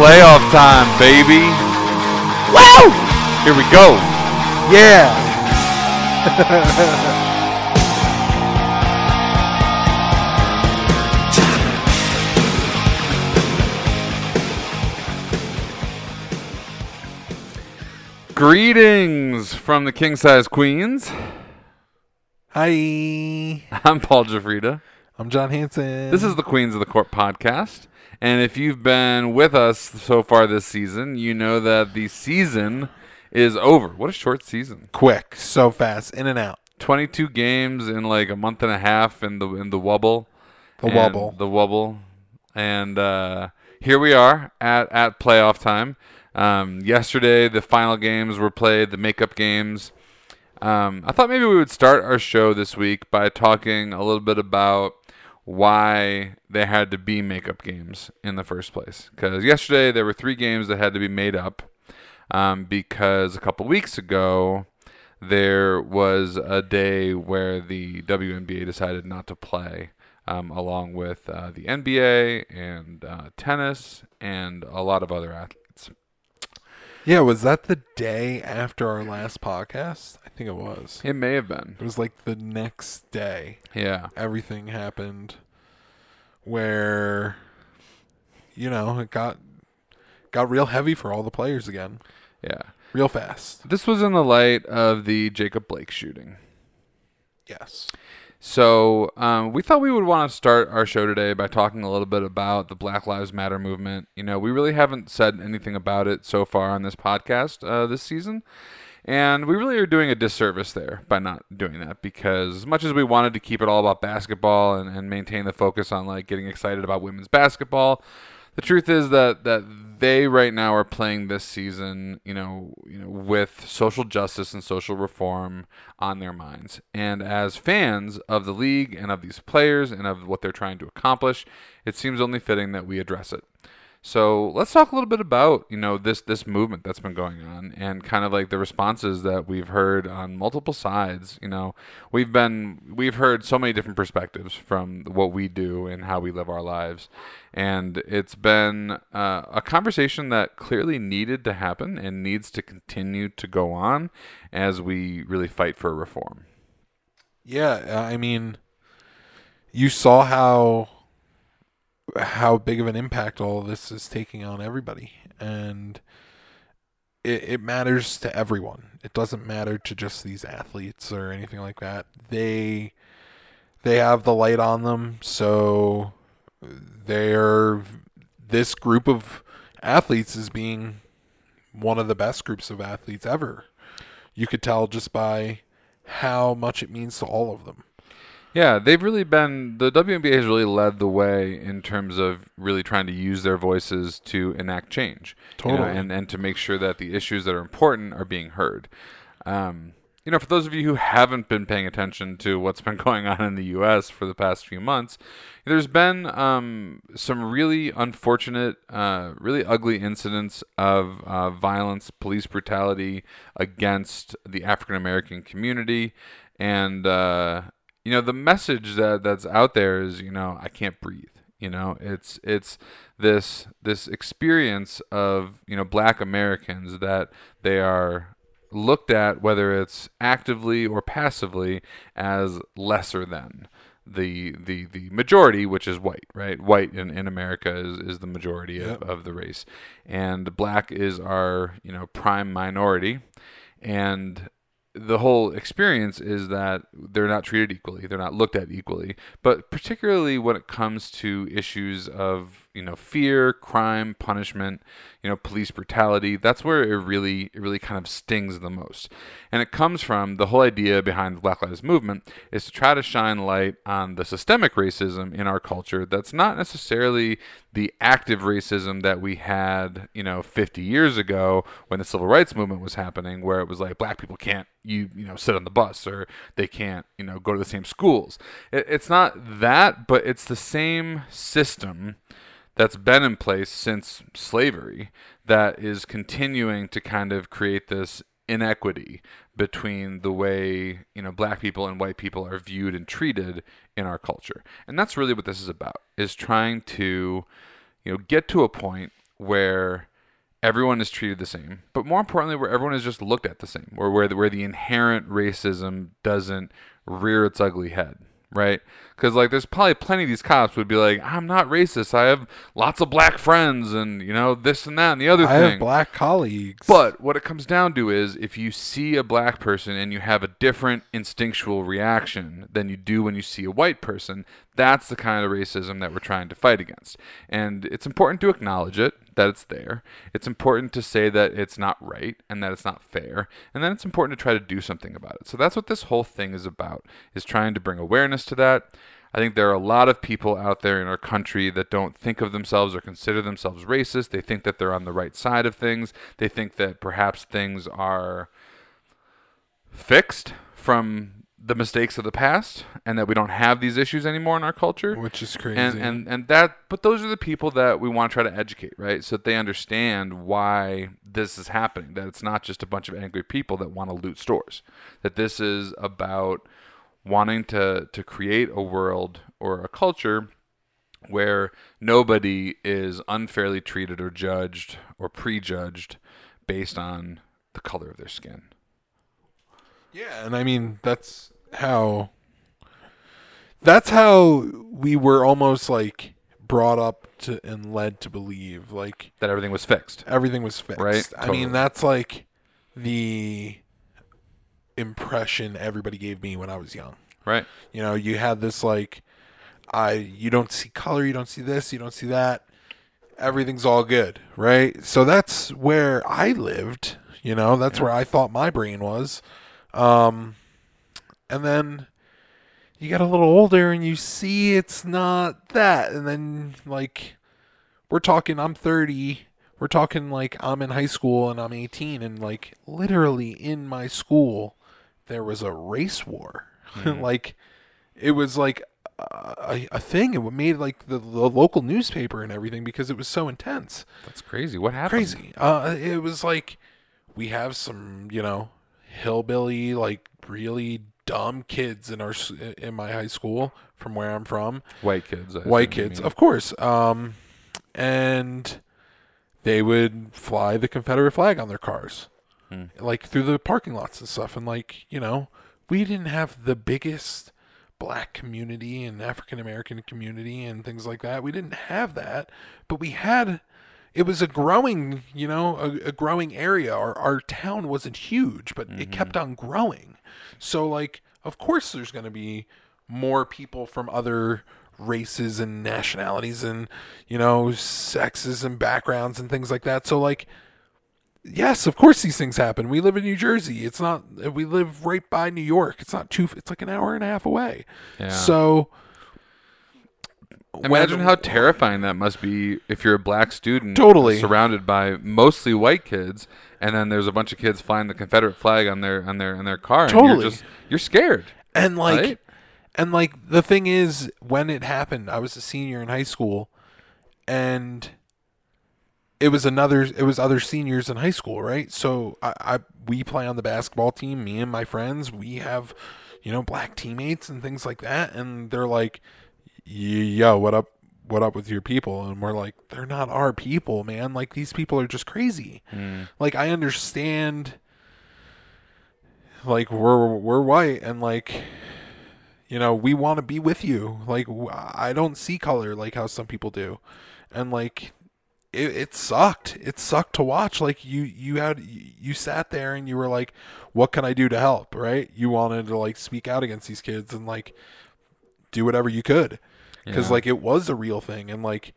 Playoff time, baby. Woo! Here we go. Yeah. Greetings from the King Size Queens. Hi. I'm Paul Jafrida. I'm John Hanson. This is the Queens of the Court podcast. And if you've been with us so far this season, you know that the season is over. What a short season. quick, so fast, in and out. 22 games in like a month and a half in the in the wobble. The And wobble. The wubble. And uh, here we are at, at playoff time. Um, yesterday, the final games were played, the makeup games. Um, I thought maybe we would start our show this week by talking a little bit about why they had to be makeup games in the first place. Because yesterday there were three games that had to be made up um, because a couple weeks ago there was a day where the WNBA decided not to play, um, along with uh, the NBA and uh, tennis and a lot of other athletes. Yeah, was that the day after our last podcast? I think it was. It may have been. It was like the next day. Yeah. Everything happened where you know, it got got real heavy for all the players again. Yeah. Real fast. This was in the light of the Jacob Blake shooting. Yes. So um, we thought we would want to start our show today by talking a little bit about the Black Lives Matter movement. You know, we really haven't said anything about it so far on this podcast uh, this season. And we really are doing a disservice there by not doing that because as much as we wanted to keep it all about basketball and, and maintain the focus on like getting excited about women's basketball, the truth is that that they right now are playing this season, you know, you know, with social justice and social reform on their minds. And as fans of the league and of these players and of what they're trying to accomplish, it seems only fitting that we address it. So let's talk a little bit about you know this this movement that's been going on and kind of like the responses that we've heard on multiple sides. You know, we've been we've heard so many different perspectives from what we do and how we live our lives, and it's been uh, a conversation that clearly needed to happen and needs to continue to go on as we really fight for reform. Yeah, I mean you saw how how big of an impact all this is taking on everybody. And it, it matters to everyone. It doesn't matter to just these athletes or anything like that. They they have the light on them. So they're this group of athletes is being one of the best groups of athletes ever. You could tell just by how much it means to all of them Yeah, they've really been the WNBA has really led the way in terms of really trying to use their voices to enact change, you know, Totally. and and to make sure that the issues that are important are being heard. Um, you know, for those of you who haven't been paying attention to what's been going on in the U.S. for the past few months, there's been um, some really unfortunate, uh, really ugly incidents of uh, violence, police brutality against the African American community, and uh, you know the message that that's out there is you know I can't breathe. You know, it's it's this this experience of you know Black Americans that they are looked at whether it's actively or passively as lesser than the the the majority, which is white, right? White in, in America is, is the majority Yep. of, of the race, and black is our you know prime minority, and the whole experience is that they're not treated equally, they're not looked at equally, but particularly when it comes to issues of you know fear, crime, punishment, you know police brutality. That's where it really it really kind of stings the most, and it comes from the whole idea behind the Black Lives Movement is to try to shine light on the systemic racism in our culture. That's not necessarily the active racism that we had, you know, 50 years ago when the civil rights movement was happening, where it was like black people can't you you know sit on the bus or they can't you know go to the same schools. It, it's not that, but it's the same system that's been in place since slavery that is continuing to kind of create this inequity between the way you know black people and white people are viewed and treated in our culture and that's really what this is about is trying to you know get to a point where everyone is treated the same but more importantly where everyone is just looked at the same or where the, where the inherent racism doesn't rear its ugly head right? Because like, there's probably plenty of these cops would be like, "I'm not racist. I have lots of black friends, and you know this and that and the other thing. I thing." have black colleagues. But what it comes down to is if you see a black person and you have a different instinctual reaction than you do when you see a white person, that's the kind of racism that we're trying to fight against. And it's important to acknowledge it, that it's there. It's important to say that it's not right and that it's not fair. And then it's important to try to do something about it. So that's what this whole thing is about, is trying to bring awareness to that. I think there are a lot of people out there in our country that don't think of themselves or consider themselves racist. They think that they're on the right side of things. They think that perhaps things are fixed from the mistakes of the past and that we don't have these issues anymore in our culture which is crazy. and and and that but those are the people that we want to try to educate right so that they understand why this is happening that it's not just a bunch of angry people that want to loot stores that this is about wanting to to create a world or a culture where nobody is unfairly treated or judged or prejudged based on the color of their skin Yeah, and I mean that's how that's how we were almost like brought up to and led to believe like that everything was fixed everything was fixed. Right, I totally. mean that's like the impression everybody gave me when I was young. right You know, you had this like I you don't see color, you don't see this, you don't see that. Everything's all good, right? So that's where I lived, you know, that's where I thought my brain was. Um and then you get a little older and you see it's not that and then like we're talking I'm 30 we're talking like I'm in high school and I'm 18 and like literally in my school there was a race war. Like it was like a, a thing. It made like the, the local newspaper and everything because it was so intense. That's crazy. What happened? Crazy. Uh it was like we have some you know hillbilly like really dumb kids in our in my high school from where i'm from. White kids I white kids of course. Um and they would fly the confederate flag on their cars Hmm. like through the parking lots and stuff. And like you know we didn't have the biggest black community and african american community and things like that. We didn't have that. But we had it was a growing you know a, a growing area. Our, our town wasn't huge but it kept on growing. So like of course there's going to be more people from other races and nationalities and you know sexes and backgrounds and things like that. So like yes of course these things happen we live in new jersey it's not we live right by new york it's not too it's like an hour and a half away Yeah. so Imagine when- how terrifying that must be if you're a black student, Totally. surrounded by mostly white kids, and then there's a bunch of kids flying the Confederate flag on their on their on their car. And Totally. you're just you're scared. and like Right? and like the thing is when it happened i was a senior in high school and it was another it was other seniors in high school right? So I, I we play on the basketball team me and my friends we have you know black teammates and things like that. And they're like yo what up what up with your people? And we're like they're not our people man. Like these people are just crazy. Hmm. Like i understand like we're we're white and like you know we want to be with you. Like i don't see color like how some people do. And like it, it sucked it sucked to watch like you you had you sat there and you were like what can i do to help right you wanted to like speak out against these kids and like do whatever you could because Yeah. like it was a real thing and like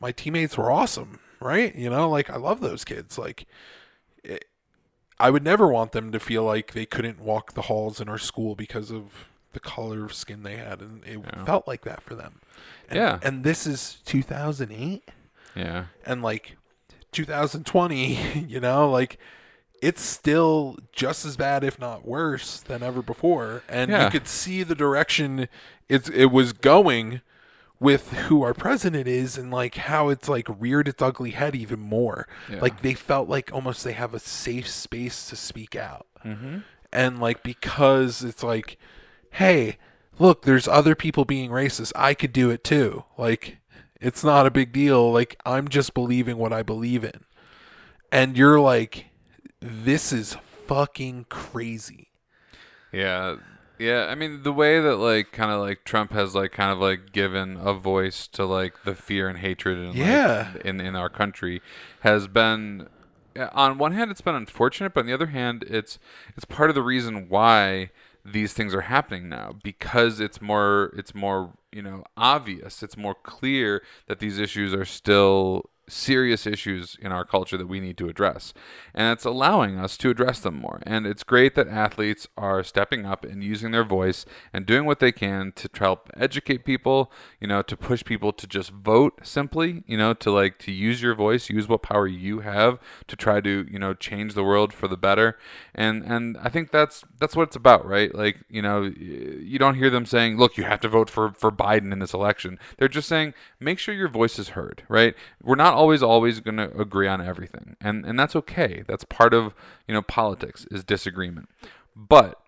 my teammates were awesome, right? You know, like I love those kids. Like, it, I would never want them to feel like they couldn't walk the halls in our school because of the color of skin they had, and it Yeah. felt like that for them. And, Yeah. and this is 2008, Yeah. and like 2020. You know, like it's still just as bad, if not worse, than ever before. And Yeah. you could see the direction it's it was going with who our president is and like how it's like reared its ugly head even more. Yeah. Like they felt like almost they have a safe space to speak out. Mm-hmm. And like because it's like, hey, look, there's other people being racist. I could do it too. Like it's not a big deal. Like I'm just believing what I believe in. And you're like, this is fucking crazy. Yeah. Yeah, I mean the way that like kind of like Trump has like kind of like given a voice to like the fear and hatred in like, Yeah. in in our country has been on one hand it's been unfortunate, but on the other hand it's it's part of the reason why these things are happening now because it's more it's more, you know, obvious, it's more clear that these issues are still serious issues in our culture that we need to address. And it's allowing us to address them more. And it's great that athletes are stepping up and using their voice and doing what they can to help educate people, you know, to push people to just vote simply, you know, to like to use your voice, use what power you have to try to, you know, change the world for the better. And and I think that's that's what it's about, right? Like, you know, you don't hear them saying, "Look, you have to vote for for Biden in this election." They're just saying, "Make sure your voice is heard," right? We're not always always going to agree on everything. And and that's okay. That's part of, you know, politics is disagreement. But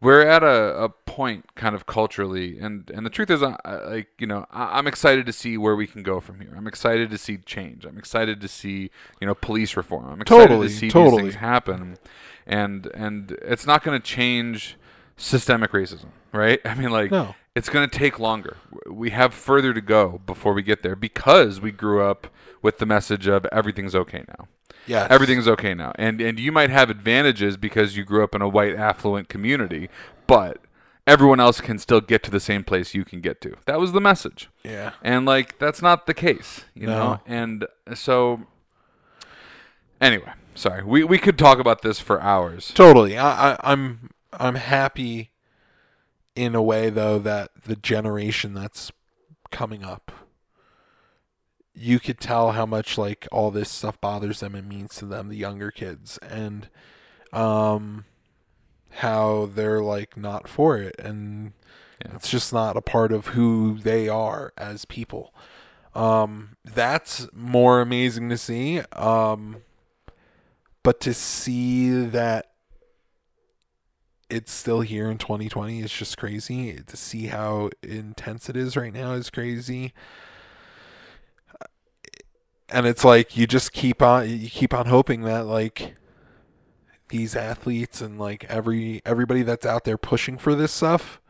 we're at a, a point kind of culturally and and the truth is I, like you know I, i'm excited to see where we can go from here i'm excited to see change i'm excited to see you know police reform i'm excited Totally, to see totally. these things happen and and it's not going to change systemic racism right i mean like No. It's going to take longer we have further to go before we get there because we grew up with the message of everything's okay now Yeah. everything's okay now and and you might have advantages because you grew up in a white affluent community but everyone else can still get to the same place you can get to that was the message Yeah. and like that's not the case you No. know and so anyway sorry we we could talk about this for hours Totally. I, I I'm I'm happy in a way though that the generation that's coming up you could tell how much like all this stuff bothers them and means to them the younger kids and um how they're like not for it and Yeah. it's just not a part of who they are as people um that's more amazing to see um but to see that it's still here in 2020 it's just crazy. To see how intense it is right now is crazy. And it's like you just keep on you keep on hoping that like these athletes and like every everybody that's out there pushing for this stuff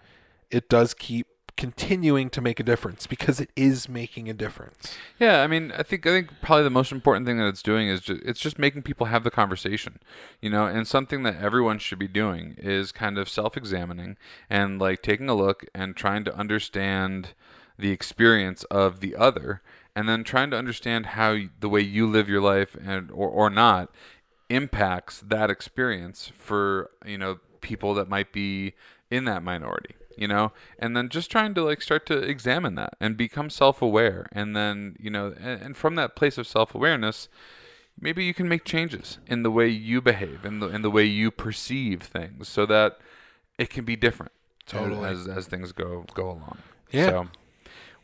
it does keep continuing to make a difference because it is making a difference. Yeah, I mean, I think I think probably the most important thing that it's doing is just, it's just making people have the conversation, you know, and something that everyone should be doing is kind of self-examining and like taking a look and trying to understand the experience of the other and then trying to understand how the way you live your life and or or not impacts that experience for you know people that might be in that minority you know and then just trying to like start to examine that and become self-aware and then you know and, and from that place of self-awareness maybe you can make changes in the way you behave in the in the way you perceive things so that it can be different Totally. as as things go go along Yeah. so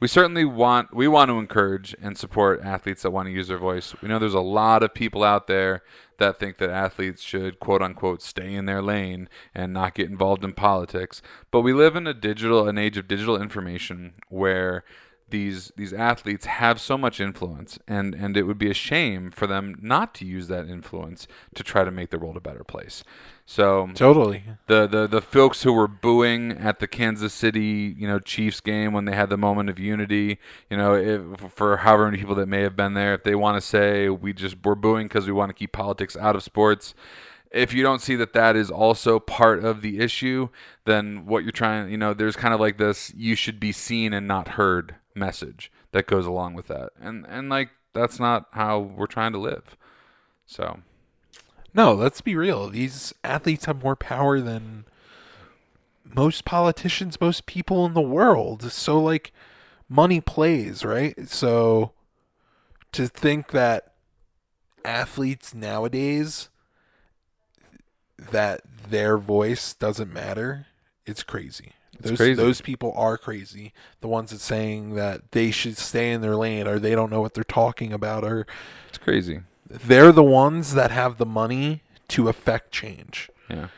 we certainly want we want to encourage and support athletes that want to use their voice. We know there's a lot of people out there that think that athletes should quote unquote stay in their lane and not get involved in politics. But we live in a digital an age of digital information where these these athletes have so much influence and and it would be a shame for them not to use that influence to try to make the world a better place. So totally the, the the folks who were booing at the Kansas City, you know, Chiefs game when they had the moment of unity, you know, if, for however many people that may have been there, if they want to say we just we're booing because we want to keep politics out of sports, if you don't see that that is also part of the issue, then what you're trying, you know, there's kind of like this you should be seen and not heard message that goes along with that. And and like that's not how we're trying to live. So No, let's be real. These athletes have more power than most politicians, most people in the world. So like money plays, right? So to think that athletes nowadays that their voice doesn't matter, it's crazy. Those crazy. those people are crazy. The ones that saying that they should stay in their lane or they don't know what they're talking about or it's crazy. they're the ones that have the money to affect change Yeah.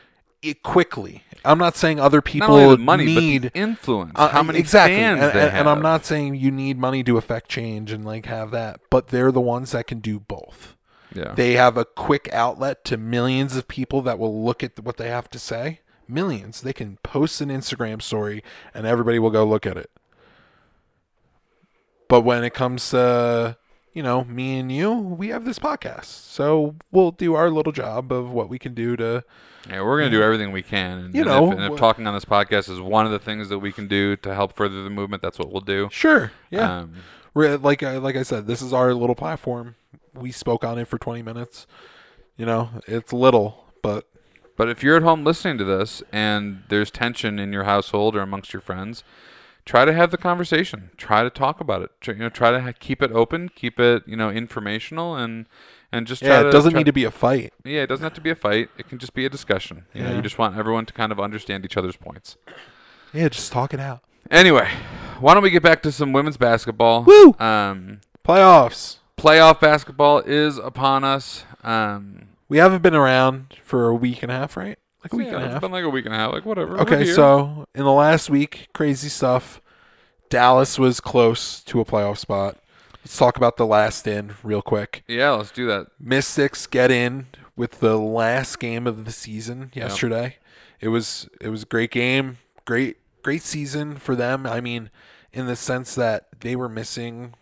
it quickly. I'm not saying other people Not only the money, need but the influence. uh, how many exactly, fans and, and, and I'm not saying you need money to affect change and like have that, but they're the ones that can do both. Yeah. They have a quick outlet to millions of people that will look at what they have to say. Millions. They can post an Instagram story and everybody will go look at it. But when it comes to, you know, me and you, we have this podcast. So we'll do our little job of what we can do to Yeah, we're gonna do everything we can. And, You and know, if, and if talking on this podcast is one of the things that we can do to help further the movement, that's what we'll do. Sure. Yeah. Um, We're like I like I said, this is our little platform. We spoke on it for 20 minutes. You know, it's little, but but if you're at home listening to this and there's tension in your household or amongst your friends, try to have the conversation. Try to talk about it. Try, you know, try to ha- keep it open, keep it you know informational, and and just try yeah, to, it doesn't try- need to be a fight. Yeah, it doesn't have to be a fight. It can just be a discussion. You know, Yeah. you just want everyone to kind of understand each other's points. Yeah, just talk it out. Anyway, why don't we get back to some women's basketball? Woo! Um, Playoffs. playoff basketball is upon us. Um, We haven't been around for a week and a half, right? Like a week yeah, and a it's half. been like a week and a half. Like whatever. Okay, so in the last week, crazy stuff. Dallas was close to a playoff spot. Let's talk about the last in real quick. yeah, let's do that. Mystics get in with the last game of the season yesterday. It was it was a great game, great great season for them. I mean, in the sense that they were missing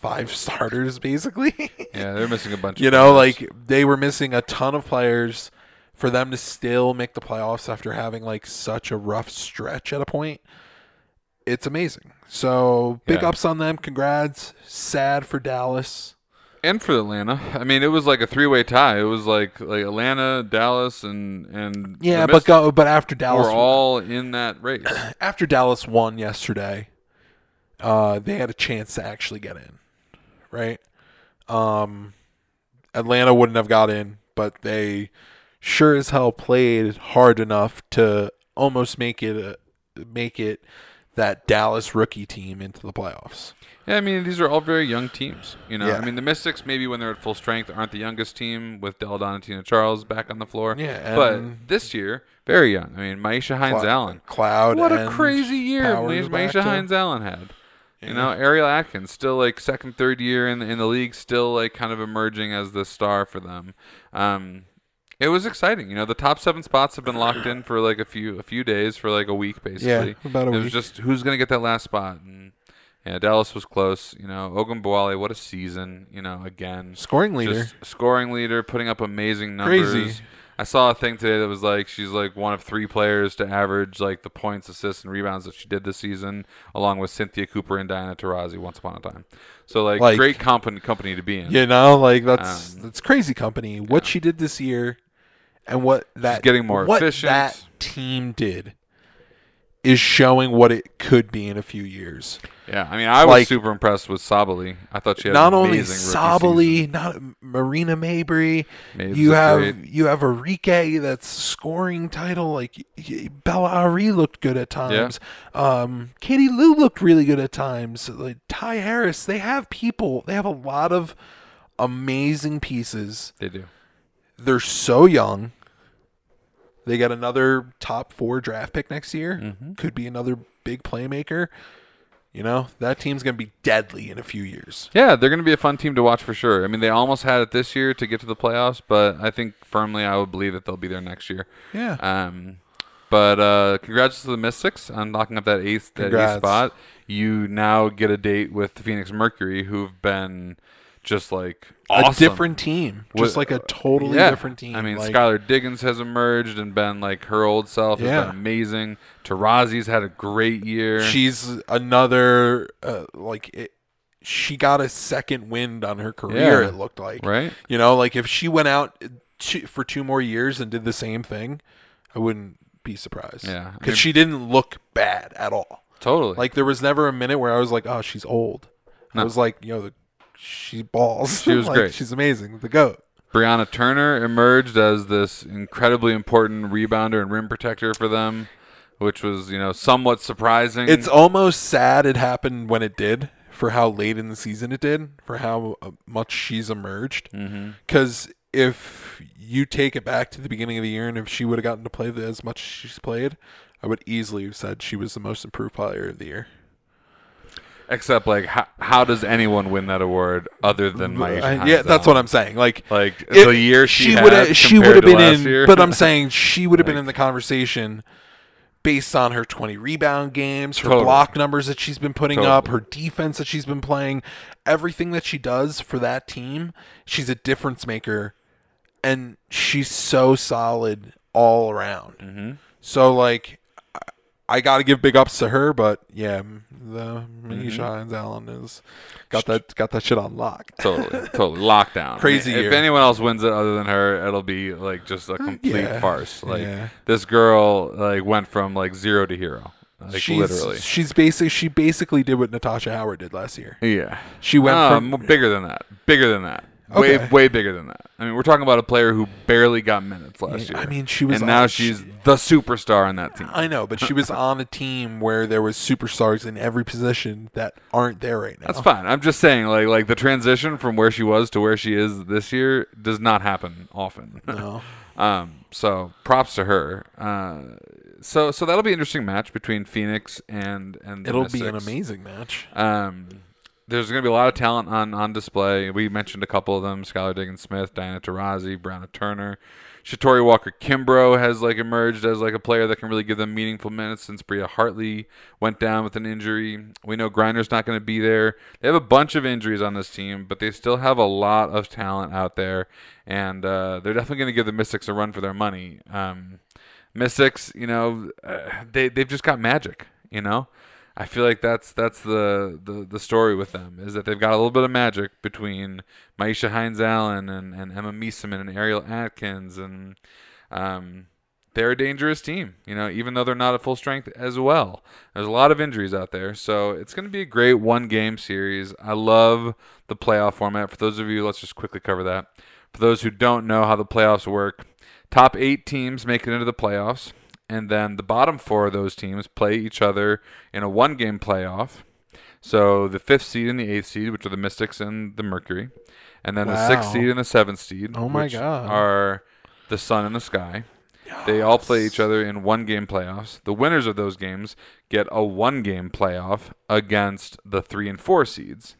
five starters basically. Yeah, they're missing a bunch. you know, players. like they were missing a ton of players for them to still make the playoffs after having like such a rough stretch at a point. It's amazing. So big Yeah. ups on them. Congrats. Sad for Dallas. and for Atlanta. I mean, it was like a three-way tie. It was like like Atlanta, Dallas, and and Yeah, but go, but after Dallas were all in that race. after Dallas won yesterday, uh, they had a chance to actually get in, right? Um, Atlanta wouldn't have got in, but they sure as hell played hard enough to almost make it a, make it that Dallas rookie team into the playoffs. Yeah, I mean these are all very young teams. You know, Yeah. I mean the Mystics maybe when they're at full strength aren't the youngest team with Del Tina Charles back on the floor. Yeah, but this year very young. I mean Myisha Hines Allen. Cloud, What a crazy year Myisha, Myisha Hines Allen had. You know, Ariel Atkins still like second, third year in the, in the league, still like kind of emerging as the star for them. Um, it was exciting. You know, the top seven spots have been locked in for like a few a few days for like a week basically. Yeah, about a it was just who's gonna get that last spot and. Yeah, Dallas was close. You know, Ogunbowale, what a season. You know, again, scoring leader. just scoring leader, putting up amazing numbers. Crazy. I saw a thing today that was like she's like one of three players to average like the points, assists, and rebounds that she did this season, along with Cynthia Cooper and Diana Taurasi once upon a time. So like, Like- great company company to be in. You know, like that's Um, that's crazy company. What she did this year, and what that getting more what efficient. that team did, is showing what it could be in a few years. Yeah, I mean, I was Like- super impressed with Sabally. I thought she had Not only Sabally, not Marina Mabrey. You have great- you have Arike that's scoring title. Like Bella Ari looked good at times. Um, Katie Lou looked really good at times. Like Ty Harris, they have people. They have a lot of amazing pieces. They do. they're so young. They got another top four draft pick next year. Mm-hmm. Could be another big playmaker. You know, that team's going to be deadly in a few years. Yeah, they're going to be a fun team to watch for sure. I mean, they almost had it this year to get to the playoffs, but I think firmly I would believe that they'll be there next year. Yeah. Um, but uh, congrats to the Mystics on locking up that eighth that eighth spot. You now get a date with the Phoenix Mercury, who've been just like a different team, just like a totally Yeah. different team. I mean, like, Skylar Diggins has emerged and been like her old self. Has Yeah. been amazing. Taurasi's had a great year. she's another uh, like it, she got a second wind on her career. Yeah. It looked like right. You know, like if she went out two, for two more years and did the same thing, I wouldn't be surprised. Yeah, I because mean- she didn't look bad at all. Totally. Like there was never a minute where I was like, "Oh, she's old." I was like, "You know, the, she balls. She was Like, great. She's amazing. The goat." Brianna Turner emerged as this incredibly important rebounder and rim protector for them, which was you know somewhat surprising. It's almost sad it happened when it did, for how late in the season it did, for how uh, much she's emerged. Because if you take it back to the beginning of the year, and if she would have gotten to play as much as she's played, I would easily have said she was the most improved player of the year. Except like how, how does anyone win that award other than Myisha I- yeah, that's what I'm saying. Like Like it- the year she, would've- she compared would have to been last in, year. but I'm saying she would have been in the conversation based on her 20 rebound games, her Totally. block numbers that she's been putting up, her defense that she's been playing, everything that she does for that team. She's a difference maker, and she's so solid all around. Mhm. So like. I- got to give big ups to her, but yeah, the Mm-hmm. Myisha Hines Allen is got that got that shit on lock. totally, totally lockdown. Crazy I mean. If anyone else wins it other than her, it'll be like just a complete yeah. farce. Like Yeah. this girl, like went from like zero to hero, like she's, literally. She's basically She basically did what Natasha Howard did last year. Yeah, She went Ah, from bigger than that. Bigger than that. Okay. Way way bigger than that. I mean, we're talking about a player who barely got minutes last year. I mean, she was and now she's the superstar on that team. I know, but she was on a team where there was superstars in every position that aren't there right now. That's fine. I'm just saying, like, like the transition from where she was to where she is this year does not happen often. No. um, so props to her. Uh, so so that'll be an interesting match between Phoenix and and It'll be an amazing match. Um, there's going to be a lot of talent on, on display. We mentioned a couple of them: Skylar Diggins Smith, Diana Taurasi, Brianna Turner, Shatori Walker Kimbrough has like emerged as like a player that can really give them meaningful minutes since Bria Hartley went down with an injury. We know Griner's not going to be there. They have a bunch of injuries on this team, but they still have a lot of talent out there, and uh, they're definitely going to give the Mystics a run for their money. Um, Mystics, you know, uh, they they've just got magic, you know. I feel like that's that's the, the, the story with them is that they've got a little bit of magic between Myisha Hines Allen and, and Emma Meesseman and Ariel Atkins and um, they're a dangerous team, you know, even though they're not at full strength as well. There's a lot of injuries out there, so it's going to be a great one game series. I love the playoff format. For those of you, let's just quickly cover that. For those who don't know how the playoffs work, top eight teams make it into the playoffs, and then the bottom four of those teams play each other in a one game playoff. So the fifth seed and the eighth seed, which are the Mystics and the Mercury, and then the sixth seed and the seventh seed, Oh my which God. are the Sun and the Sky. They all play each other in one game playoffs. The winners of those games get a one game playoff against the three and four seeds.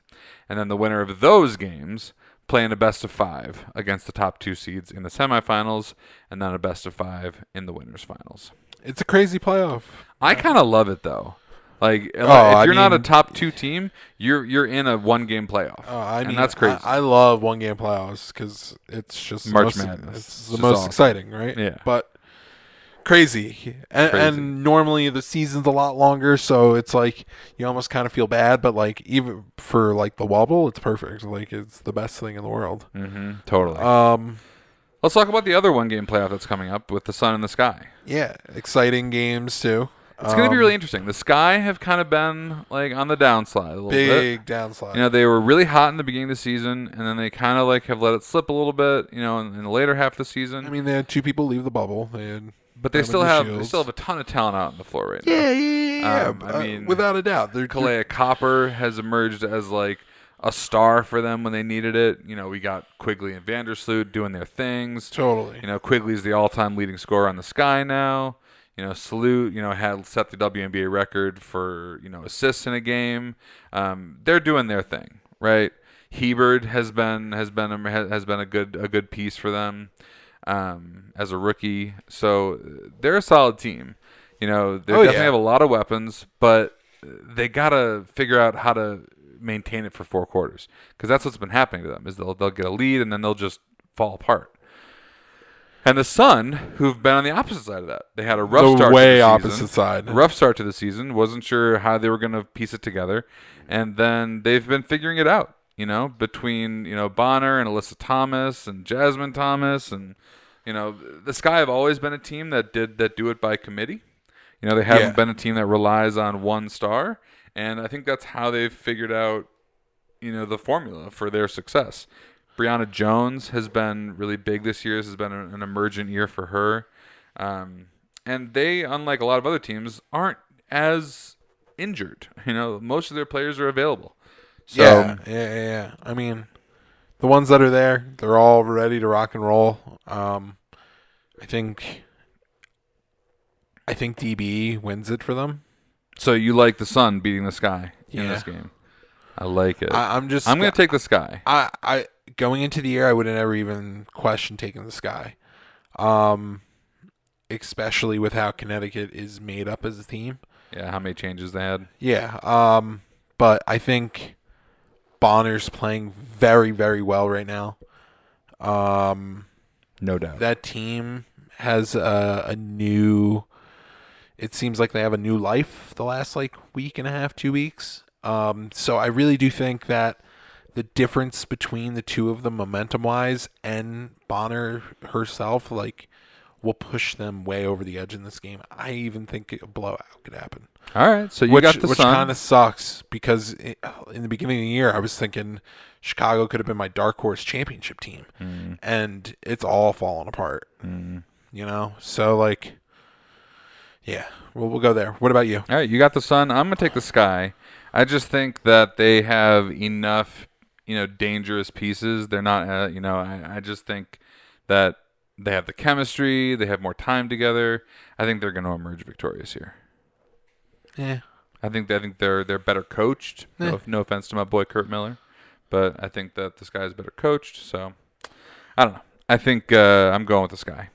And then the winner of those games play in a best of five against the top two seeds in the semifinals, and then a best of five in the winners finals. It's a crazy playoff. I kind of love it though. Like if Oh, I you're not a mean- top two team, you're you're in a one game playoff, Uh, I and mean, that's crazy. I, I love one game playoffs because it's just the March most, Madness. It's It's the just most awesome. exciting, right? Yeah. But crazy. And, Crazy. and normally the season's a lot longer, so it's like you almost kind of feel bad. But like even for like the wobble, it's perfect. Like it's the best thing in the world. mm-hmm, totally. Um, Let's talk about the other one game playoff that's coming up with the Sun and the Sky. yeah, exciting games too. It's going to be Um, really interesting. The Sky have kind of been like on the downslide a little bit. big downslide. You know, they were really hot in the beginning of the season, and then they kind of like have let it slip a little bit. You know, in, in the later half of the season. I mean, they had two people leave the bubble. They had but they still have they still have a ton of talent out on the floor right now. yeah, yeah, yeah. Um, I uh, mean, without a doubt, they're Kahleah Copper has emerged as like a star for them when they needed it. You know, we got Quigley and Vandersloot doing their things. totally. You know, Quigley's the all-time leading scorer on the Sky now. You know, Sloot, you know, had set the WNBA record for you know assists in a game. Um, they're doing their thing, right? Hebard has been has been a, has been a good a good piece for them um, as a rookie. So they're a solid team. You know, they Oh, definitely yeah. have a lot of weapons, but they gotta figure out how to maintain it for four quarters because that's what's been happening to them is they'll they'll get a lead and then they'll just fall apart. And the Sun, who've been on the opposite side of that, they had a rough the start. way to the opposite season, side. rough start to the season. Wasn't sure how they were going to piece it together, and then they've been figuring it out. You know, between you know Bonner and Alyssa Thomas and Jasmine Thomas, and you know the Sky have always been a team that did that do it by committee. You know, they haven't Yeah. been a team that relies on one star, and I think that's how they've figured out you know the formula for their success. Brionna Jones has been really big this year. This has been an, an emergent year for her, um, and they, unlike a lot of other teams, aren't as injured. You know, most of their players are available. So yeah, yeah, yeah. I mean, the ones that are there, they're all ready to rock and roll. Um, I think, I think DBE wins it for them. so you like the Sun beating the Sky in Yeah. this game? I like it. I, I'm just, I'm gonna take the Sky. I, I going into the year, I would have never even questioned taking the sky, um, especially with how Connecticut is made up as a team. Yeah, how many changes they had? Yeah, um, but I think Bonner's playing very, very well right now. Um, No doubt. that team has a, a new. It seems like they have a new life the last like week and a half, two weeks. Um, so I really do think that the difference between the two of them, momentum wise, and Bonner herself, like, will push them way over the edge in this game. I even think a blowout could happen All right, so you which, got the which kind of sucks because i in the beginning of the year, I was thinking Chicago could have been my dark horse championship team, Mm, and it's all fallen apart. mm. You know, so like, yeah, we'll we'll go there. What about you? All right, you got the Sun. I'm gonna take the Sky. I just think that they have enough, you know, dangerous pieces. They're not, uh, you know, I, I just think that they have the chemistry. They have more time together. I think they're gonna emerge victorious here. Yeah, I think I think they're they're better coached. Eh. No, no offense to my boy Curt Miller, but I think that this guy is better coached. So I don't know. I think uh, I'm going with this guy.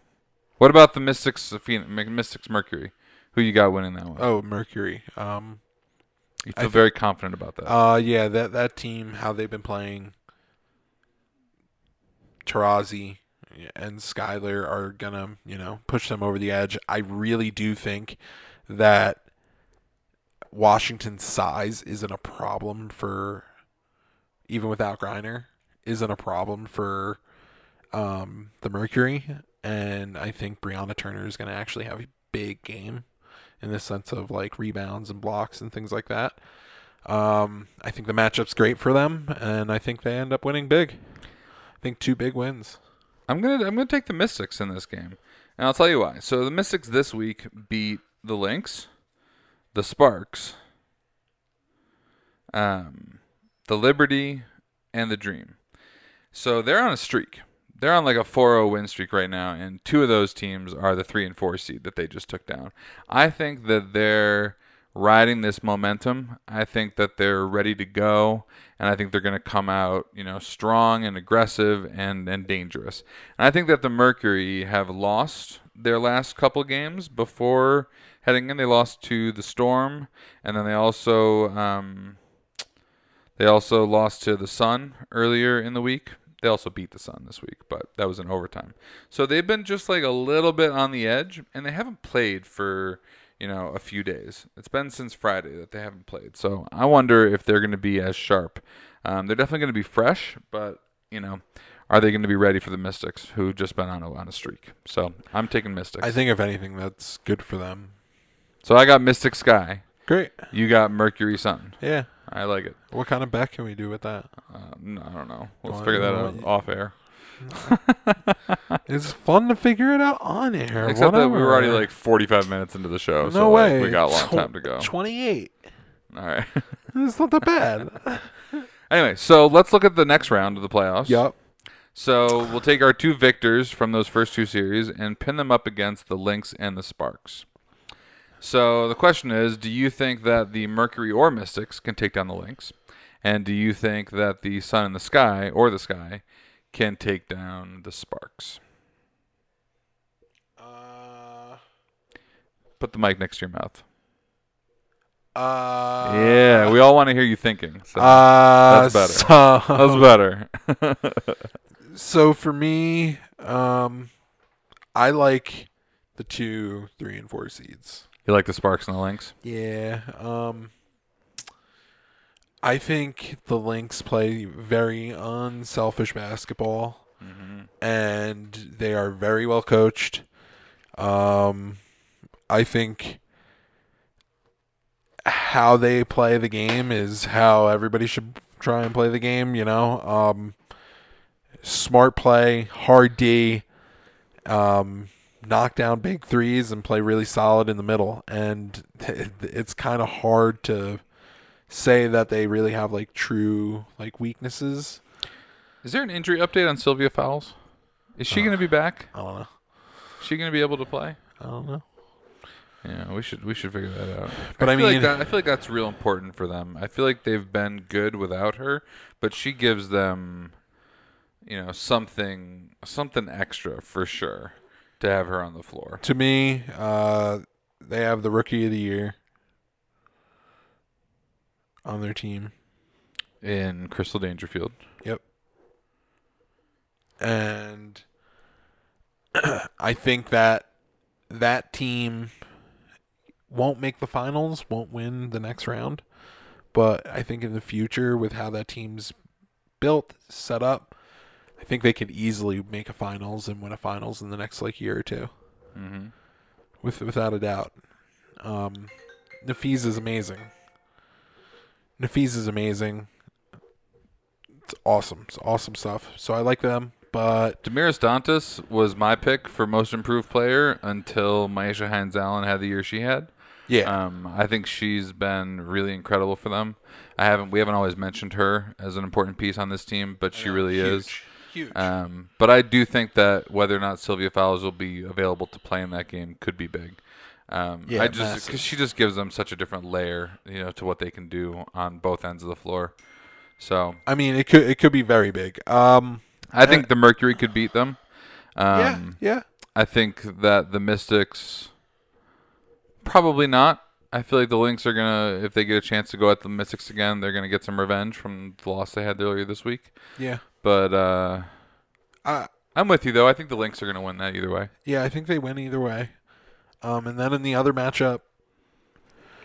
What about the Mystics? Phoenix, Mystics Mercury. Who you got winning that one? Oh, Mercury. Um, you feel thi- very confident about that. uh, yeah, that that team, how they've been playing. Taurasi and Skylar are gonna, you know, push them over the edge. I really do think that Washington's size isn't a problem for, even without Griner, isn't a problem for um, the Mercury. And I think Brianna Turner is going to actually have a big game in the sense of like rebounds and blocks and things like that. Um, I think the matchup's great for them, and I think they end up winning big. I think two big wins. I'm gonna I'm gonna take the Mystics in this game, and I'll tell you why. So the Mystics this week beat the Lynx, the Sparks, um, the Liberty, and the Dream. So they're on a streak. They're on like a 4-0 win streak right now, and two of those teams are the three and four seed that they just took down. I think that they're riding this momentum. I think that they're ready to go, and I think they're going to come out, you know, strong and aggressive and and dangerous. And I think that the Mercury have lost their last couple games before heading in. They lost to the Storm, and then they also um, they also lost to the Sun earlier in the week. They also beat the Sun this week, but that was in overtime. So they've been just like a little bit on the edge, and they haven't played for you know a few days. It's been since Friday that they haven't played. So I wonder if they're going to be as sharp. Um, they're definitely going to be fresh, but you know, are they going to be ready for the Mystics, who just been on a on a streak? So I'm taking Mystics. I think if anything, that's good for them. So. I got Mystic Sky. Great. You got Mercury Sun. Yeah. I like it. What kind of bet can we do with that? Uh, no, I don't know. Let's Well, figure that out off air. It's fun to figure it out on air. Except that we were already like 45 minutes into the show, no so like, way. we got a long Tw- time to go. Twenty-eight. All right. It's not that bad. anyway, so let's look at the next round of the playoffs. yup. So we'll take our two victors from those first two series and pin them up against the Lynx and the Sparks. So the question is, do you think that the Mercury or Mystics can take down the Lynx? And do you think that the Sun and the Sky or the Sky can take down the Sparks? Uh, Put the mic next to your mouth. Uh, yeah, we all want to hear you thinking. So Uh, That's better. So, that's better. so for me, um, I like the two, three, and four seeds. You like the Sparks and the Lynx? Yeah. Um, I think the Lynx play very unselfish basketball, Mm-hmm. and they are very well coached. Um, I think how they play the game is how everybody should try and play the game. You know, um, smart play, hard D, um, knock down big threes, and play really solid in the middle. And it's kind of hard to say that they really have like true like weaknesses. Is there an injury update on Sylvia Fowles? Is she uh, going to be back? I don't know. Is she going to be able to play? I don't know. Yeah, we should we should figure that out. But I like mean- that, I feel like that's real important for them. I feel like they've been good without her, but she gives them, you know, something something extra for sure to have her on the floor. To me, uh, they have the rookie of the year on their team. In Crystal Dangerfield, Yep. and I think that that team won't make the finals, won't win the next round, but I think in the future with how that team's built, set up, I think they could easily make a finals and win a finals in the next like year or two, mm-hmm. with without a doubt. Um, Nafis is amazing. Nafis is amazing. It's awesome. It's awesome stuff. So I like them, but Damiris Dantas was my pick for most improved player until Myisha Hines Allen had the year she had. yeah, Um, I think she's been really incredible for them. I haven't we haven't always mentioned her as an important piece on this team, but she really is. Huge. Um, but I do think that whether or not Sylvia Fowles will be available to play in that game could be big. Um, Yeah, I just because she just gives them such a different layer, you know, to what they can do on both ends of the floor. So I mean, it could it could be very big. Um, I think the Mercury could beat them. yeah, Um, yeah. I think that the Mystics probably not. I feel like the Lynx are gonna, if they get a chance to go at the Mystics again, they're gonna get some revenge from the loss they had earlier this week. Yeah. But uh, Uh, I'm with you though. I think the Lynx are gonna win that either way. yeah, I think they win either way. Um, and then in the other matchup,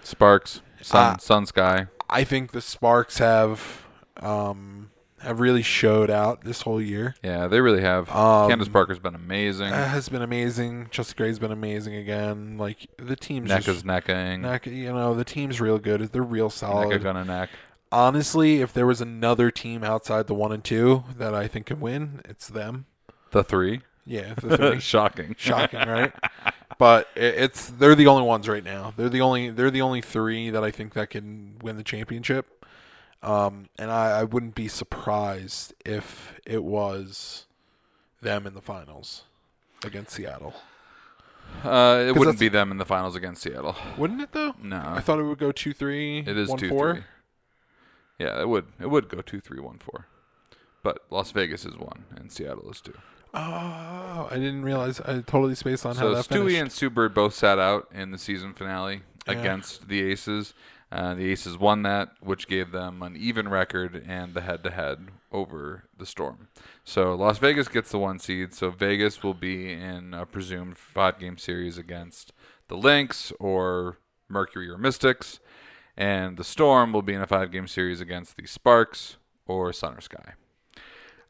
Sparks, Sun, Uh, Sun Sky. I think the Sparks have um have really showed out this whole year. Yeah, they really have. Um, Candace Parker's been amazing. Uh, has been amazing. Chelsea Gray's been amazing again. Like the team's Neck just, is necking. neck, you know, the team's real good. They're real Neck solid. is gonna neck. Honestly, if there was another team outside the one and two that I think can win, it's them. The three. Yeah, the three. Shocking. shocking, right? But it, it's they're the only ones right now. They're the only they're the only three that I think that can win the championship. Um, and I, I wouldn't be surprised if it was them in the finals against Seattle. Uh, it wouldn't be them in the finals against Seattle. Wouldn't it though? No, I thought it would go two three. It is one, two four. three. Yeah, it would. It would go two three one four, but Las Vegas is one and Seattle is two. Oh, I didn't realize. I totally spaced on So how that Stewie finished. and Sue Bird both sat out in the season finale Yeah. against the Aces. Uh, the Aces won that, which gave them an even record and the head-to-head over the Storm. So Las Vegas gets the one seed. So Vegas will be in a presumed five-game series against the Lynx or Mercury or Mystics, and the Storm will be in a five-game series against the Sparks or Sun or Sky.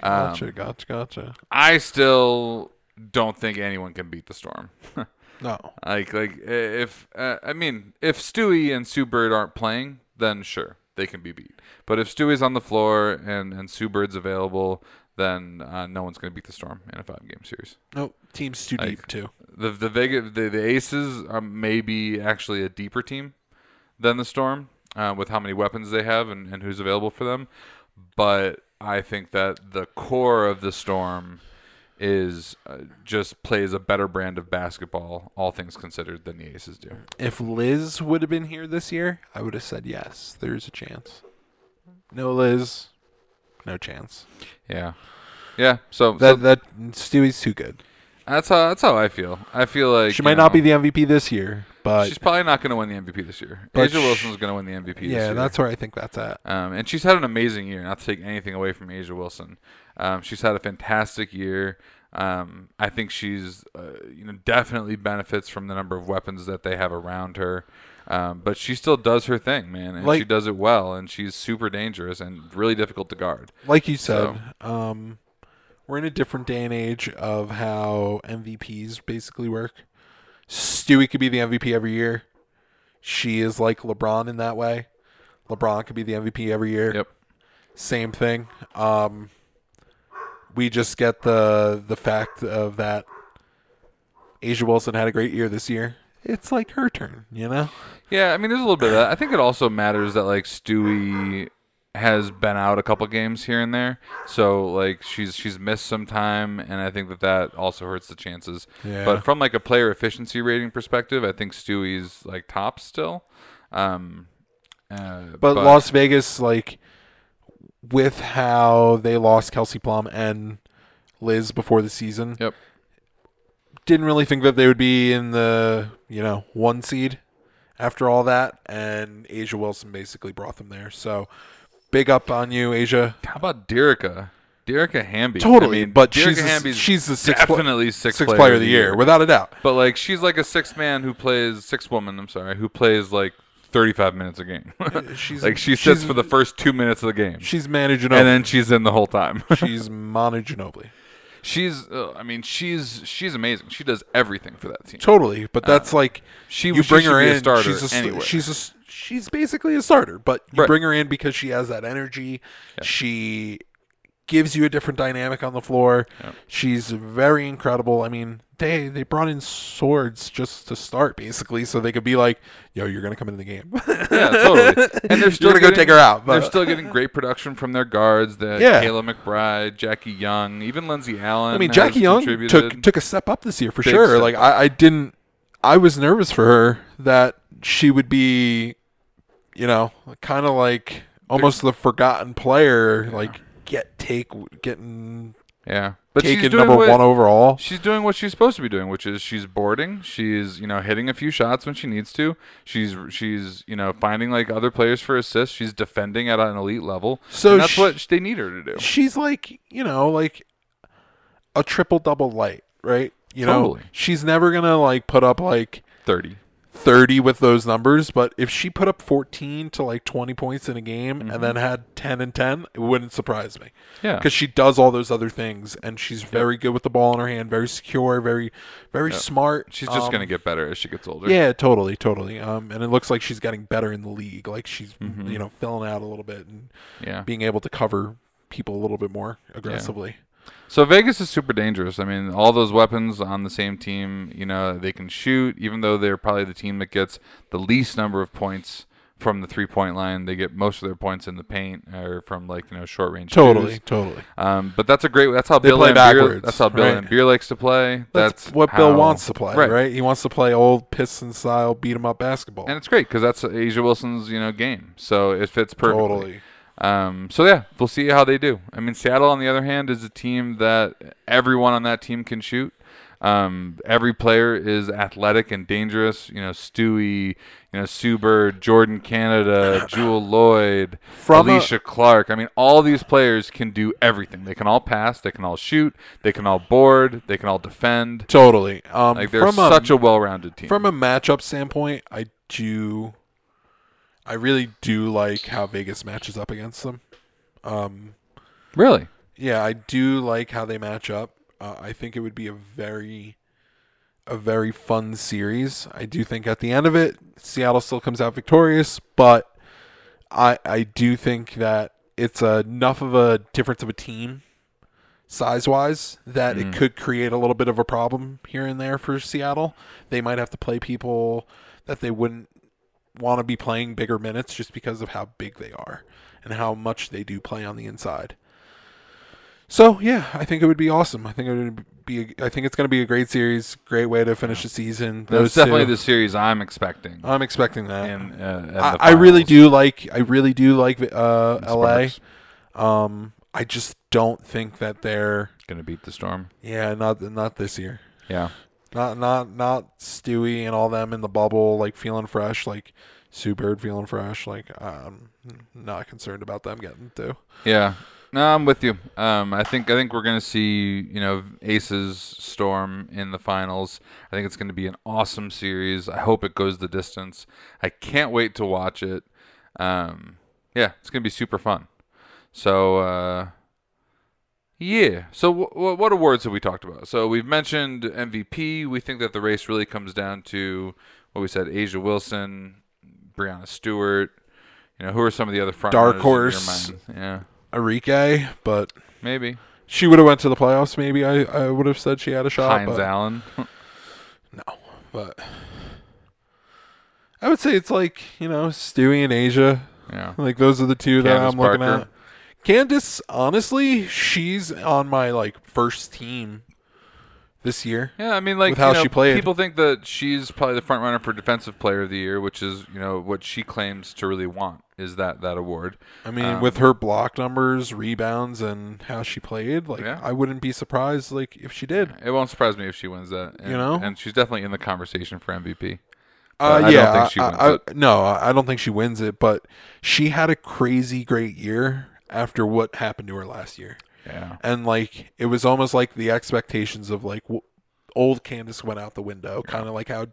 Um, Gotcha, gotcha, gotcha. I still don't think anyone can beat the Storm. No, Like, like if uh, I mean, if Stewie and Sue Bird aren't playing, then sure they can be beat. But if Stewie's on the floor and and Sue Bird's available, then uh, no one's going to beat the Storm in a five game series. no, team's too Like- deep too. The the Vegas the, the Aces are maybe actually a deeper team than the Storm uh, with how many weapons they have and, and who's available for them. But I think that the core of the Storm is uh, just plays a better brand of basketball, all things considered, than the Aces do. If Liz would have been here this year, I would have said yes. There's a chance. No Liz, no chance. Yeah, yeah. So, so That that Stewie's too good. that's how that's how I feel. I feel like She might not be the MVP this year, but she's probably not going to win the MVP this year. But A'ja sh- Wilson's going to win the MVP. this yeah, that's where I think that's at. Um, and she's had an amazing year. Not to take anything away from A'ja Wilson, um, she's had a fantastic year. Um, I think she's, uh, you know, definitely benefits from the number of weapons that they have around her. Um, but she still does her thing, man, and she does it well. And she's super dangerous and really difficult to guard. Like you said, um, we're in a different day and age of how MVPs basically work. Stewie could be the MVP every year. She is like LeBron in that way. LeBron could be the MVP every year. Yep. Same thing. Um, we just get the the fact of that A'ja Wilson had a great year this year. It's like her turn, you know. Yeah, I mean, there's a little bit of that. I think it also matters that like Stewie has been out a couple games here and there, so like she's she's missed some time, and I think that that also hurts the chances. Yeah. But from like a player efficiency rating perspective, I think Stewie's like top still. Um, uh, But, Las Vegas, like, with how they lost Kelsey Plum and Liz before the season, Yep. didn't really think that they would be in the you know one seed after all that, and A'ja Wilson basically brought them there. So big up on you, A'ja. How about Dearica? Dearica Hamby. Totally, I mean, but Dearica she's Hamby's she's the sixth definitely sixth, Sixth player of the year, without a doubt. But like she's like a six man who plays six woman. I'm sorry, who plays like 35 minutes a game. She's like she sits she's- for the first two minutes of the game, She's Manu Ginobili. and then she's in the whole time. she's Manu Ginobili. she's, uh, I mean, she's she's amazing. She does everything for that team. Totally, but that's like she- you she bring her be a in. starter she's a anywhere. she's a she's basically a starter, but you Right. bring her in because she has that energy. She gives you a different dynamic on the floor. Yeah. She's very incredible. I mean, they they brought in swords just to start, basically, so they could be like, "Yo, you're gonna come into the game." Yeah, totally. And they're still gonna go take her out. They're still getting great production from their guards. That Yeah. Kayla McBride, Jackie Young, even Lindsay Allen. I mean, Jackie Young took took a step up this year for Big sure. Like. I, I didn't, I was nervous for her that she would be, you know, kind of like almost the forgotten player. Like get take getting yeah, but she's doing number what, one overall. She's doing what she's supposed to be doing, which is she's boarding. She's you know hitting a few shots when she needs to. She's she's you know finding like other players for assists. She's defending at an elite level. So and that's sh- what they need her to do. She's like you know like a triple double light, right? You know, she's never gonna like put up like Thirty. 30 with those numbers, but if she put up 14 to like 20 points in a game Mm-hmm. and then had 10 and 10, it wouldn't surprise me. Yeah. Because she does all those other things and she's very good with the ball in her hand, very secure, very, very smart. She's just Um, gonna get better as she gets older. Yeah, totally, totally. Um, and it looks like she's getting better in the league. Like she's, Mm-hmm. you know, filling out a little bit and Yeah. being able to cover people a little bit more aggressively. So Vegas is super dangerous. I mean, all those weapons on the same team, you know, they can shoot. Even though they're probably the team that gets the least number of points from the three point line, they get most of their points in the paint or from like you know short range. Totally, twos. totally. Um, but that's a great. That's how They Bill play backwards, That's how Bill right. Laimbeer likes to play. That's, That's, what Bill wants to play, right. He wants to play old Piston style beat 'em up basketball. And it's great because that's A'ja Wilson's you know game. So it fits perfectly. totally. Um, so yeah, we'll see how they do. I mean, Seattle, on the other hand, is a team that everyone on that team can shoot. Um, every player is athletic and dangerous. You know, Stewie, you know, Sue Bird, Jordan Canada, Jewell Loyd, From a- Alysha Clark. I mean, all these players can do everything. They can all pass. They can all shoot. They can all board. They can all defend. Totally. Um, Like they're from such a, a well-rounded team. from a matchup standpoint, I do, I really do like how Vegas matches up against them. Um, really, yeah, I do like how they match up. Uh, I think it would be a very, a very fun series. I do think at the end of it, Seattle still comes out victorious, but I I do think that it's enough of a difference of a team size wise that it could create a little bit of a problem here and there for Seattle. They might have to play people that they wouldn't want to be playing bigger minutes just because of how big they are and how much they do play on the inside. So yeah, I think it would be awesome. I think it would be. I think it's going to be a great series. Great way to finish the season. that's definitely two. the series I'm expecting. I'm expecting that. in, uh, I, I really do like. I really do like uh, LA. Um, I just don't think that they're. gonna beat the Storm. Yeah, not not this year. Yeah. Not not not Stewie and all them in the bubble, like feeling fresh, like Sue Bird feeling fresh. Like I'm not concerned about them getting through. Yeah. No, I'm with you. Um, I think I think we're gonna see you know Aces Storm in the finals. I think it's gonna be an awesome series. I hope it goes the distance. I can't wait to watch it. Um, yeah, it's gonna be super fun. So uh, yeah. So w- w- what awards have we talked about? So we've mentioned MVP. We think that the race really comes down to what we said: A'ja Wilson, Breanna Stewart. You know, who are some of the other front Dark runners in your horse. Yeah, Arike, but maybe she would have went to the playoffs. Maybe I, I would have said she had a shot. Hines but, Allen. No, but I would say it's like you know Stewie and A'ja. yeah. Like those are the two that I'm looking at. Candace, honestly, she's on my like first team this year. Yeah, I mean, like With how know, she played. people think that she's probably the front runner for Defensive Player of the Year, which is you know what she claims to really want is that that award. I mean, Um, with her block numbers, rebounds, and how she played, like Yeah. I wouldn't be surprised like if she did. It won't surprise me if she wins that. And, You know? and she's definitely in the conversation for MVP. Uh, I yeah, don't think she I- I-. No, I don't think she wins it. But she had a crazy great year after what happened to her last year, Yeah, and like it was almost like the expectations of like w- old Candace went out the window, kind of like how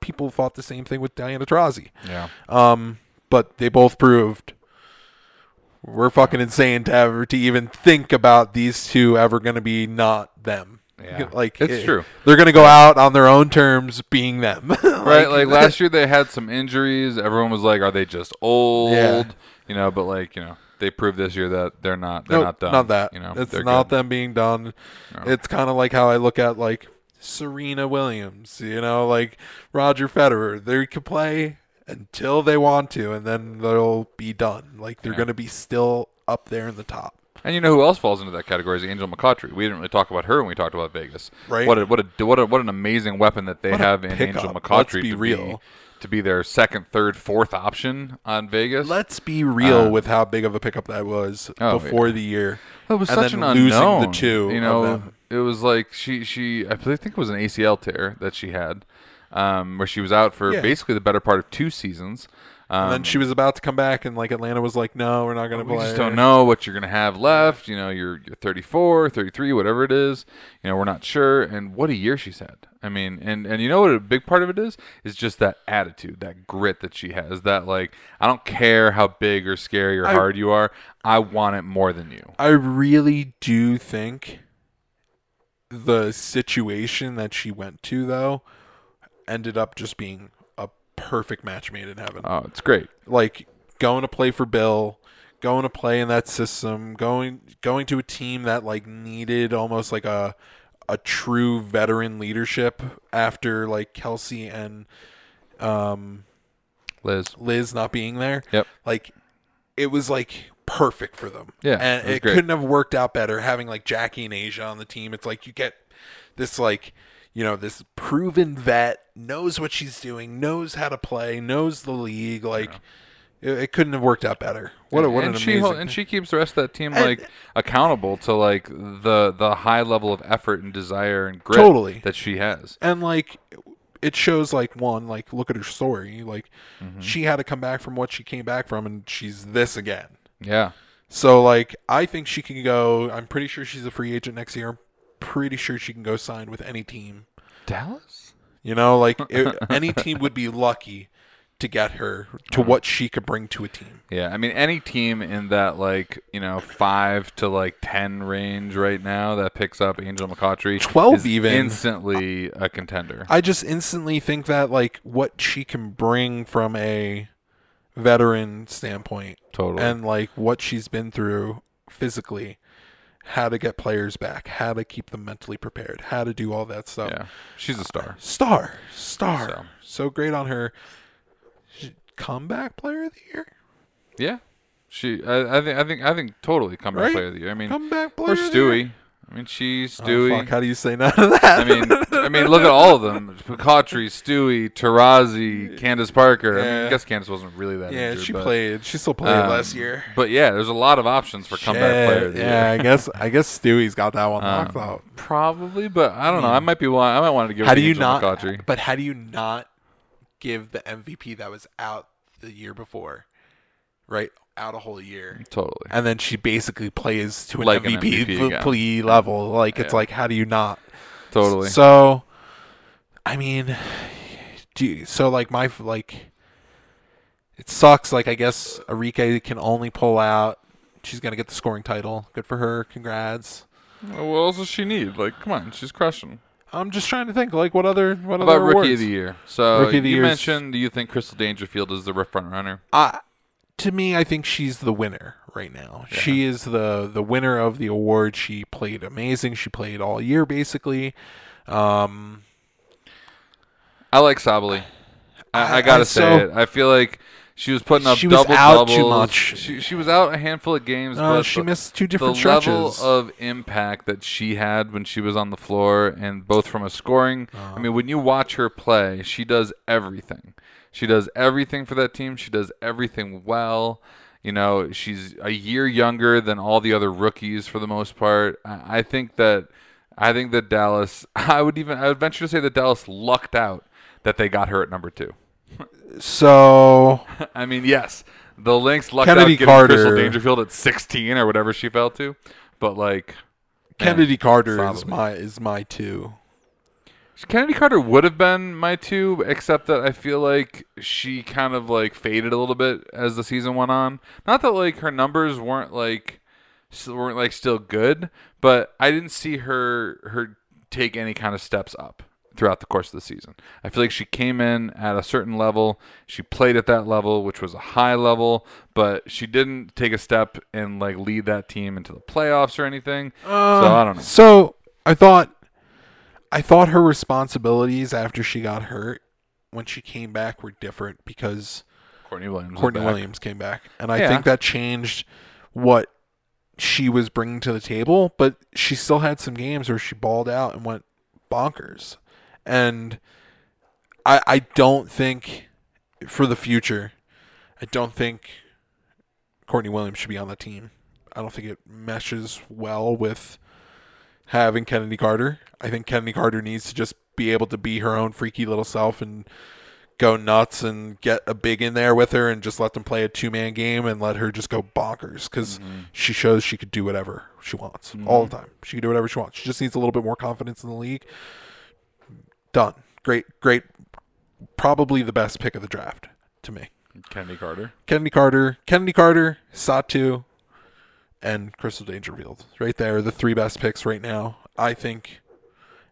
people thought the same thing with Diana Taurasi. yeah, Um, but they both proved we're fucking insane to ever to even think about these two ever going to be not them. Yeah. like It's it- true. They're going to go out on their own terms, being them. right. Like last year, they had some injuries. Everyone was like, "Are they just old?" Yeah. You know, but like you know, they proved this year that they're not. They're Nope, not done. Not that. You know, it's not good. them being done. No. It's kind of like how I look at like Serena Williams. You know, like Roger Federer. They can play until they want to, and then they'll be done. Like they're Yeah. going to be still up there in the top. And you know who else falls into that category is Angel McCoughtry. We didn't really talk about her when we talked about Vegas. Right. What a what a what a what an amazing weapon that they What have in. Angel Let's be real. be to be their second, third, fourth option on Vegas. Let's be real Uh, with how big of a pickup that was Oh, before the year. it was and such an losing the unknown. two You know, it was like she she I think it was an ACL tear that she had, um, where she was out for Yeah. basically the better part of two seasons. Um, And then she was about to come back, and like Atlanta was like, "No, we're not going to play." we play." just don't know what you're going to have left. You know, you're, you're 34, 33, whatever it is. You know, we're not sure. And what a year she's had. I mean, and, and you know what a big part of it is? Is just that attitude, that grit that she has. That, like, I don't care how big or scary or I- hard you are. I want it more than you. I really do think the situation that she went to though ended up just being perfect match made in heaven. Oh, it's great. like going to play for Bill, going to play in that system, going going to a team that like needed almost like a a true veteran leadership after like Kelsey and um Liz. Liz not being there. Yep. Like it was like perfect for them. Yeah, And it it, couldn't have worked out better having like Jackie and A'ja on the team. It's like you get this like you know, this proven vet, knows what she's doing, knows how to play, knows the league, like it, it couldn't have worked out better. What a what and an she amazing and she keeps the rest of that team And- like accountable to like the the high level of effort and desire and grit Totally. that she has. and like it shows like one like look at her story like Mm-hmm. she had to come back from what she came back from and she's this again Yeah. so like i think she can go i'm pretty sure she's a free agent next year pretty sure she can go sign with any team Dallas? you know like it, any team would be lucky to get her to what she could bring to a team Yeah, I mean any team in that like you know five to like ten range right now that picks up Angel McCoughtry, 12 is even. instantly a contender. i just instantly think that like what she can bring from a veteran standpoint Totally. and like what she's been through physically how to get players back how to keep them mentally prepared how to do all that stuff yeah, she's a star. star star So. so. great on her comeback player of the year Yeah, she. I, I think. I think. I think totally comeback Right? player of the year. I mean, comeback or player of the year. Stewie. I mean, she's Oh, Stewie. fuck, how do you say none of that? I mean, I mean, look at all of them: Picatry, Stewie, Taurasi, Candace Parker. I, mean, I guess Candace wasn't really that. yeah, injured, she but, played. She still played um, last year. But yeah, there's a lot of options for comeback Shit, player. of the Yeah. I guess I guess Stewie's got that one Um, knocked out. Probably, but I don't know. I might be. I might want to give. How it do you not? McCoughtry. But how do you not give the MVP that was out the year before, right? Out a whole year, Totally. and then she basically plays to an Like an MVP, MVP l- level. Like it's Yeah. like, how do you not? Totally. So, I mean, do you, so like my like, it sucks. Like I guess Arike can only pull out. She's gonna get the scoring title. Good for her. Congrats. what else does she need? Like, come on, she's crushing. I'm just trying to think like what other what How other about rookie awards? of the year? So Rookie you mentioned. Do you think Crystal Dangerfield is the front runner? Uh, to me, I think she's the winner right now. She is the the winner of the award. She played amazing. She played all year basically. Um, I like Sabally. I, I- I gotta I- say so- it. I feel like she was putting up She was double out too much. She she was out a handful of games, uh, but she the, missed two different the different level of impact that she had when she was on the floor, and both from a scoring. Uh-huh. I mean, when you watch her play, she does everything. She does everything for that team. She does everything well. You know, she's a year younger than all the other rookies for the most part. I, think that I think that Dallas. I would even I would venture to say that Dallas lucked out that they got her at number two. so I mean, yes, the Lynx lucked Kennedy out getting Crystal Dangerfield at 16 or whatever she fell to, but like man, Kennedy eh, Carter is my is my two. Kennedy Carter would have been my two, except that I feel like she kind of like faded a little bit as the season went on. Not that like her numbers weren't like weren't like still good, but I didn't see her her take any kind of steps up throughout the course of the season. I feel like she came in at a certain level, she played at that level, which was a high level, but she didn't take a step and like lead that team into the playoffs or anything. so uh, I don't know. So I thought, I thought her responsibilities after she got hurt, when she came back, were different because Courtney Williams. Courtney. Williams came back, and I Yeah. think that changed what she was bringing to the table. But she still had some games where she balled out and went bonkers, and I I don't think for the future, I don't think Courtney Williams should be on the team. I don't think it meshes well with having Kennedy Carter. I think Kennedy Carter needs to just be able to be her own freaky little self and go nuts and get a big in there with her and just let them play a two man game and let her just go bonkers because mm-hmm. she shows she could do whatever she wants mm-hmm. all the time. She can do whatever she wants. She just needs a little bit more confidence in the league. Done. Great, great. Probably the best pick of the draft to me. Kennedy Carter. Kennedy Carter, Kennedy Carter, Satou, and Crystal Dangerfield. Right there, the three best picks right now, I think.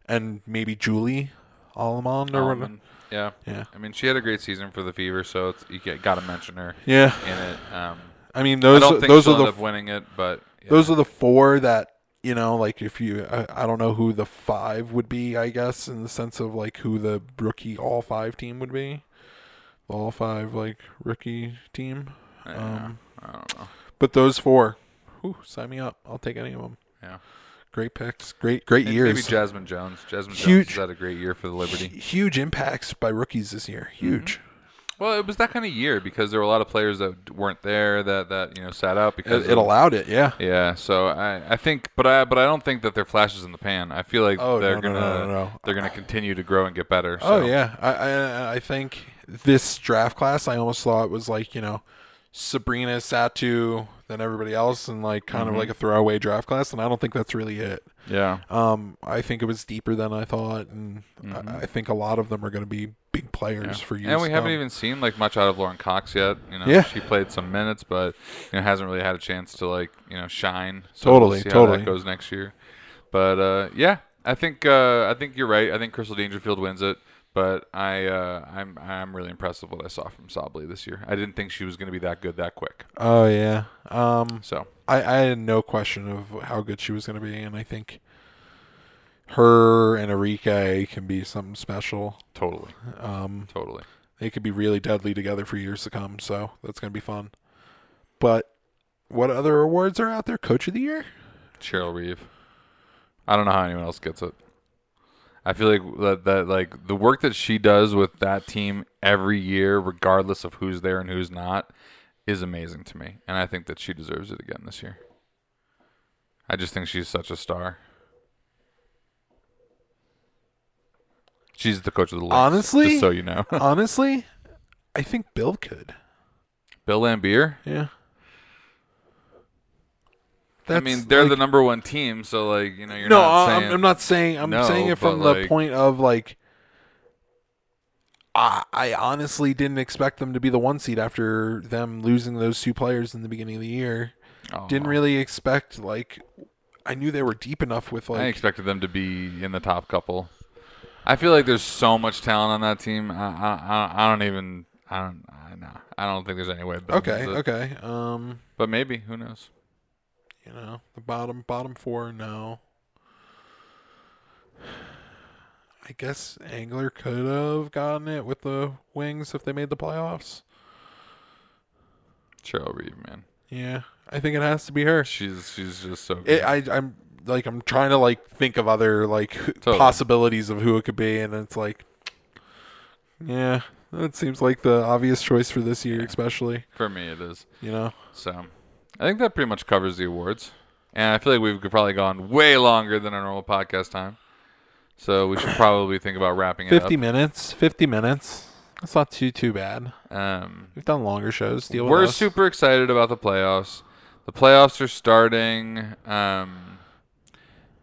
And maybe Julie Allemand or whatever. Almond. Yeah. Yeah. I mean, she had a great season for the Fever, so it's, you got to mention her Yeah. in it. Um, I mean I those think those are the winning it, but yeah. those are the four that you know like if you I, I don't know who the five would be I guess in the sense of like who the rookie all five team would be. The all five like rookie team. Yeah, um, I don't know. But those four, whew, sign me up. I'll take any of them. Yeah. Great picks. Great great Maybe, years. maybe Jazmine Jones. Jazmine Huge- Jones has had a great year for the Liberty. Huge impacts by rookies this year. Mm-hmm. Huge. Well, it was that kind of year because there were a lot of players that weren't there that that you know sat out because It, it of- allowed it. Yeah. Yeah, so I, I think, but I but I don't think that they're flashes in the pan. I feel like Oh, they're no, gonna no, no, they're gonna continue to grow and get better. Oh so. yeah. I, I I think this draft class I almost thought was like you know Sabrina Satou than everybody else and like kind Mhm. of like a throwaway draft class and I don't think that's really it. yeah, Um, I think it was deeper than I thought and Mhm. I, I think a lot of them are going to be big players yeah. for you. And we haven't even seen like much out of Lauren Cox yet. You know, Yeah. she played some minutes, but you know hasn't really had a chance to like you know shine. So Totally, we'll totally. that goes next year. But uh, yeah, I think uh, I think you're right. I think Crystal Dangerfield wins it. But I, uh, I'm, I'm really impressed with what I saw from Sabally this year. I didn't think she was going to be that good that quick. Oh yeah. Um, So I, I had no question of how good she was going to be, and I think her and Arike can be something special. totally, Um, totally. they could be really deadly together for years to come, so that's going to be fun. But what other awards are out there? Coach of the year? Cheryl Reeve. I don't know how anyone else gets it. I feel like that, that like the work that she does with that team every year, regardless of who's there and who's not, is amazing to me, and I think that she deserves it again this year. I just think she's such a star. She's the coach of the league. Honestly? just so you know, Honestly, I think Bill could. Bill Laimbeer. Yeah. I mean, they're the number one team, so like you know, you're no, not I'm, I'm not saying. I'm no, saying it from but, the point of like. I, I honestly didn't expect them to be the one seed after them losing those two players in the beginning of the year. Oh, Didn't really expect like. I knew they were deep enough with like. I expected them to be in the top couple. I feel like there's so much talent on that team. I I, I, I don't even I don't I know I don't think there's any way. Okay, okay. Um, But maybe who knows? You know, the bottom bottom four, no. I guess Agler could have gotten it with the Wings if they made the playoffs. Cheryl Reeve, man, Yeah, I think it has to be her. she's she's just so good. It, I, I'm like I'm trying to like think of other like possibilities of who it could be, and it's like, yeah, it seems like the obvious choice for this year, Yeah. especially. For me, it is. You know, So I think that pretty much covers the awards. And I feel like we've probably gone way longer than our normal podcast time. So we should probably think about wrapping it fifty minutes, fifty minutes. That's not too too bad. Um, We've done longer shows. Deal we're super excited about the playoffs. The playoffs are starting um,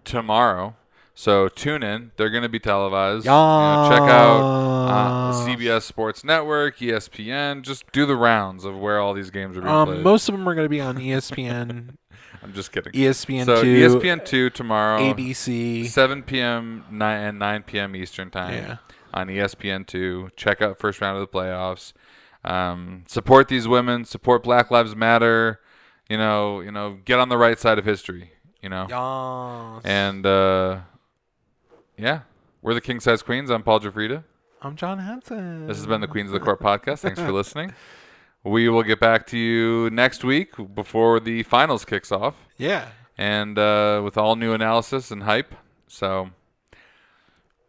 tomorrow. So tune in. They're going to be televised. You know, check out uh, CBS Sports Network, ESPN. Just do the rounds of where all these games are being Um, played. most of them are going to be on ESPN, I'm just kidding. ESPN so two, ESPN two tomorrow. ABC. 7 p.m. 9 and 9 p.m. Eastern time Yeah. on ESPN two. Check out first round of the playoffs. Um, support these women. Support Black Lives Matter. You know, you know, get on the right side of history. You know, Yes. and uh, yeah, we're the King Size Queens. I'm Paul Jafrida. I'm John Henson. This has been the Queens of the Court podcast. Thanks for listening. We will get back to you next week before the finals kicks off yeah. and uh, with all new analysis and hype. So,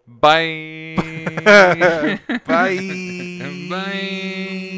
bye. Bye. Bye.